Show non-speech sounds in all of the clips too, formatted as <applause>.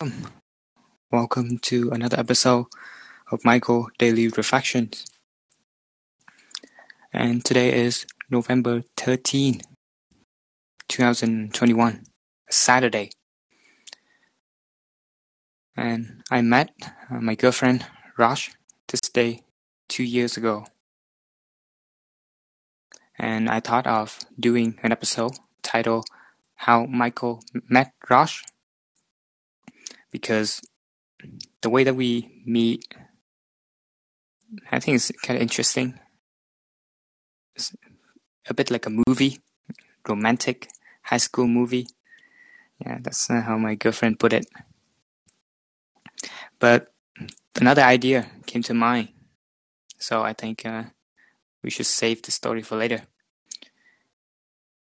Welcome Welcome to another episode of Michael Daily Reflections. And today is November 13, 2021, Saturday. And I met uh, my girlfriend, Rosh, this day two years ago. And I thought of doing an episode titled How Michael Met Rosh because the way that we meet, I think is kind of interesting. It's a bit like a movie, romantic high school movie. Yeah, that's how my girlfriend put it. But another idea came to mind, so I think uh, we should save the story for later.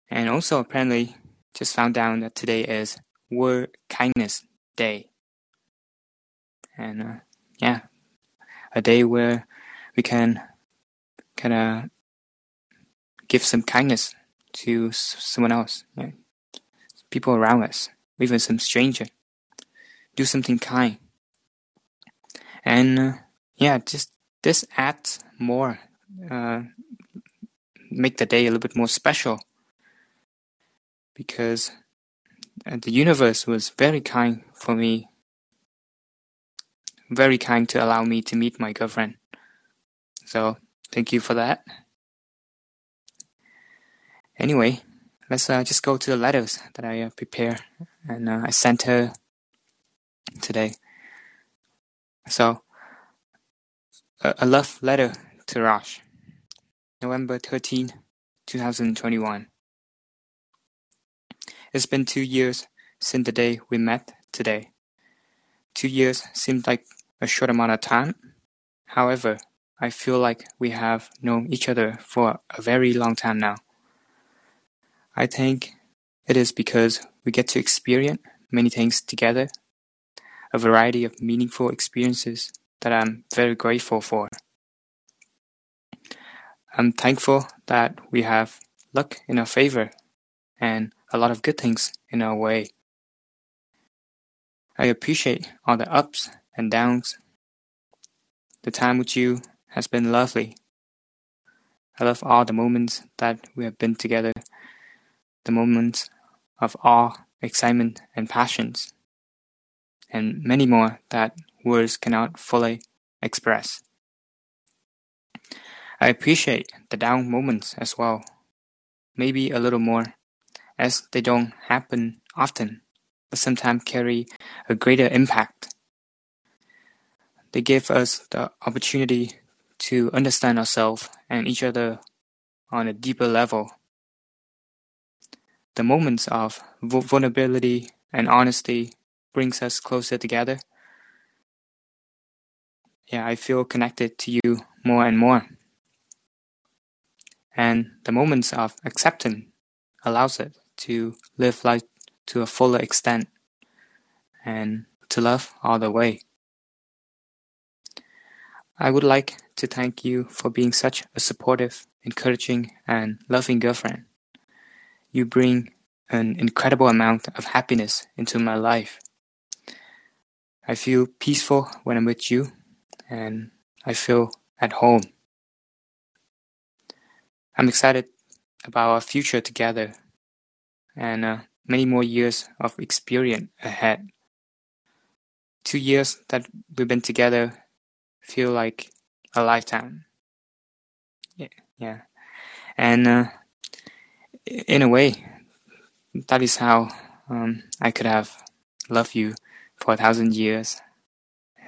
And also, apparently, just found out that today is World Kindness Day. And uh, yeah, a day where we can kind of give some kindness to someone else, yeah. people around us, even some stranger. Do something kind. And uh, yeah, just this adds more, uh, make the day a little bit more special because the universe was very kind for me very kind to allow me to meet my girlfriend. So thank you for that. Anyway, let's uh, just go to the letters that I uh, prepared and uh, I sent her today. So, a, a love letter to Rosh, November 13, 2021. It's been two years since the day we met today. Two years seems like a short amount of time. However, I feel like we have known each other for a very long time now. I think it is because we get to experience many things together, a variety of meaningful experiences that I'm very grateful for. I'm thankful that we have luck in our favor and a lot of good things in our way. I appreciate all the ups and downs. The time with you has been lovely. I love all the moments that we have been together, the moments of awe, excitement, and passions, and many more that words cannot fully express. I appreciate the down moments as well, maybe a little more, as they don't happen often but sometimes carry a greater impact. They give us the opportunity to understand ourselves and each other on a deeper level. The moments of vulnerability and honesty brings us closer together. Yeah, I feel connected to you more and more. And the moments of acceptance allows us to live life to a fuller extent and to love all the way. I would like to thank you for being such a supportive, encouraging, and loving girlfriend. You bring an incredible amount of happiness into my life. I feel peaceful when I'm with you, and I feel at home. I'm excited about our future together, and uh, many more years of experience ahead. Two years that we've been together feel like a lifetime. Yeah, yeah. and uh, in a way, that is how um, I could have loved you for a thousand years,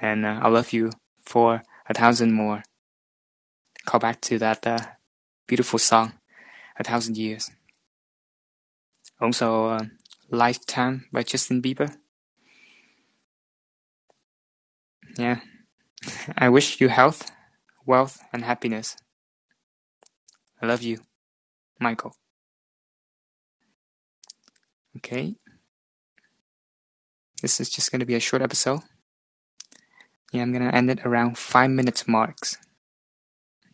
and uh, I'll love you for a thousand more. Call back to that uh, beautiful song, A Thousand Years. Also, uh, Lifetime by Justin Bieber. Yeah. <laughs> I wish you health, wealth, and happiness. I love you, Michael. Okay. This is just going to be a short episode. Yeah, I'm going to end it around 5 minutes marks.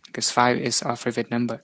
Because 5 is our favorite number.